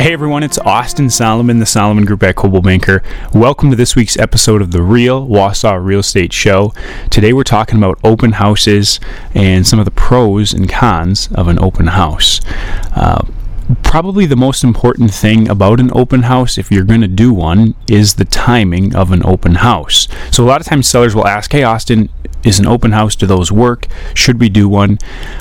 Hey everyone, it's Austin Solomon, the Solomon Group at Coldwell Banker. Welcome to this week's episode of the Real Wausau Real Estate Show. Today we're talking about open houses and some of the pros and cons of an open house. Uh, probably the most important thing about an open house, if you're going to do one, is the timing of an open house. So, a lot of times sellers will ask, Hey, Austin, is an open house? Do those work? Should we do one?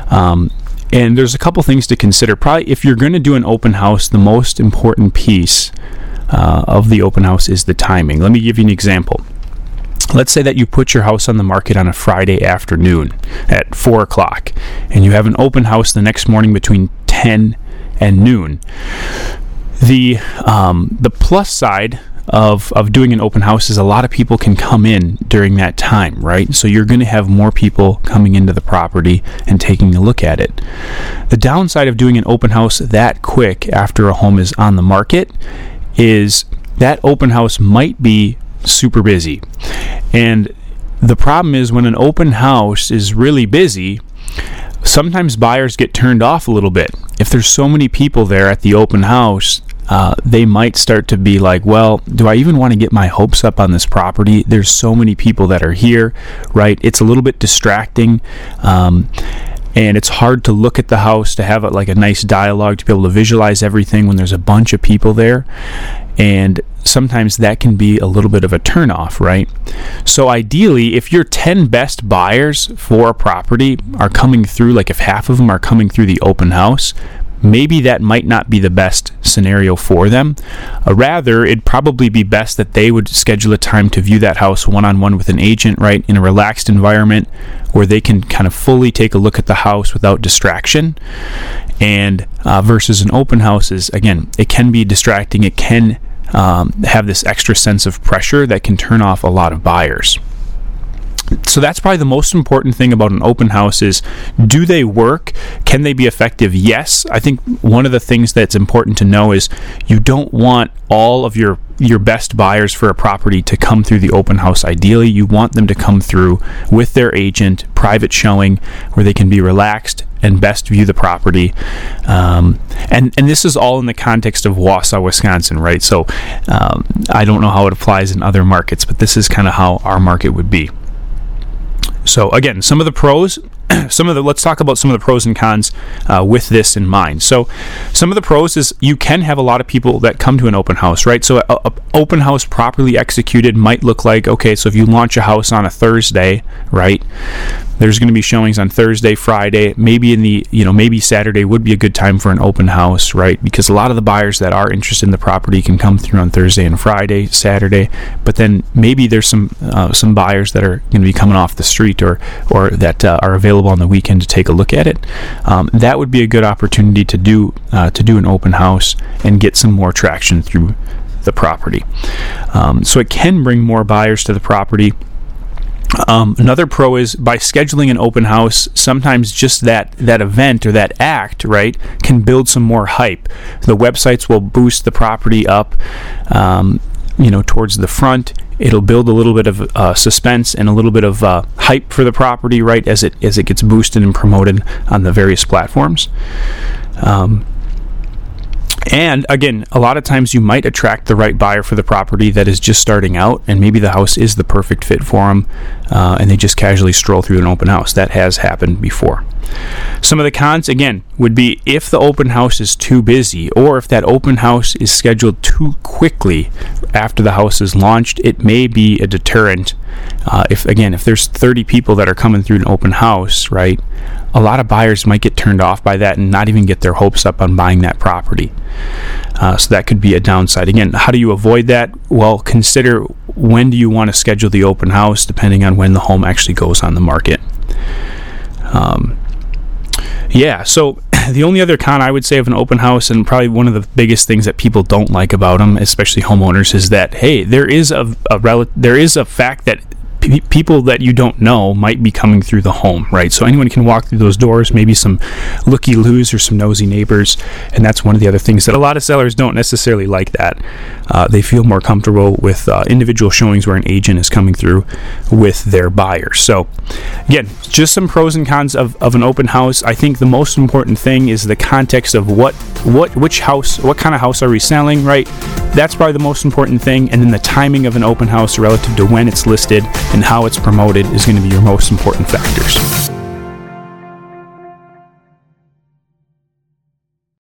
Um, and there's a couple things to consider. Probably, if you're going to do an open house, the most important piece uh, of the open house is the timing. Let me give you an example. Let's say that you put your house on the market on a Friday afternoon at 4 o'clock, and you have an open house the next morning between 10 and noon. The um, the plus side of, of doing an open house is a lot of people can come in during that time, right? So you're going to have more people coming into the property and taking a look at it. The downside of doing an open house that quick after a home is on the market is that open house might be super busy. And the problem is when an open house is really busy, sometimes buyers get turned off a little bit. If there's so many people there at the open house, uh, they might start to be like, well, do I even want to get my hopes up on this property? There's so many people that are here, right? It's a little bit distracting. Um, and it's hard to look at the house to have it like a nice dialogue to be able to visualize everything when there's a bunch of people there and sometimes that can be a little bit of a turnoff, right? So ideally, if your 10 best buyers for a property are coming through, like if half of them are coming through the open house, maybe that might not be the best scenario for them. Uh, rather, it'd probably be best that they would schedule a time to view that house one on one with an agent, right, in a relaxed environment where they can kind of fully take a look at the house without distraction. And uh, versus an open house is, again, it can be distracting. It can um, have this extra sense of pressure that can turn off a lot of buyers so that's probably the most important thing about an open house is do they work? Can they be effective? Yes. I think one of the things that's important to know is you don't want all of your your best buyers for a property to come through the open house. Ideally you want them to come through with their agent private showing where they can be relaxed and best view the property. Um, and and this is all in the context of Wausau Wisconsin right? So um, I don't know how it applies in other markets but this is kind of how our market would be so again, some of the pros, some of the let's talk about some of the pros and cons uh, with this in mind. So some of the pros is you can have a lot of people that come to an open house, right? So a, a open house properly executed might look like okay, so if you launch a house on a Thursday, right? There's going to be showings on Thursday, Friday, maybe in the, you know, maybe Saturday would be a good time for an open house, right? Because a lot of the buyers that are interested in the property can come through on Thursday and Friday, Saturday, but then maybe there's some uh, some buyers that are going to be coming off the street or or that uh, are available on the weekend to take a look at it. Um, that would be a good opportunity to do uh, to do an open house and get some more traction through the property. Um, so it can bring more buyers to the property um, another pro is by scheduling an open house. Sometimes just that that event or that act, right, can build some more hype. The websites will boost the property up, um, you know, towards the front. It'll build a little bit of uh, suspense and a little bit of uh, hype for the property, right, as it as it gets boosted and promoted on the various platforms. Um, and again, a lot of times you might attract the right buyer for the property that is just starting out, and maybe the house is the perfect fit for them, uh, and they just casually stroll through an open house. That has happened before. Some of the cons, again, would be if the open house is too busy, or if that open house is scheduled too quickly after the house is launched, it may be a deterrent. Uh, if again, if there's 30 people that are coming through an open house, right, a lot of buyers might get turned off by that and not even get their hopes up on buying that property. Uh, so that could be a downside. Again, how do you avoid that? Well, consider when do you want to schedule the open house, depending on when the home actually goes on the market. Um, yeah, so the only other con I would say of an open house, and probably one of the biggest things that people don't like about them, especially homeowners, is that hey, there is a, a rel- there is a fact that People that you don't know might be coming through the home, right? So anyone can walk through those doors, maybe some looky loos or some nosy neighbors. And that's one of the other things that a lot of sellers don't necessarily like that. Uh, they feel more comfortable with uh, individual showings where an agent is coming through with their buyer. So, again, just some pros and cons of, of an open house. I think the most important thing is the context of what, what, which house, what kind of house are we selling, right? That's probably the most important thing. And then the timing of an open house relative to when it's listed and how it's promoted is going to be your most important factors.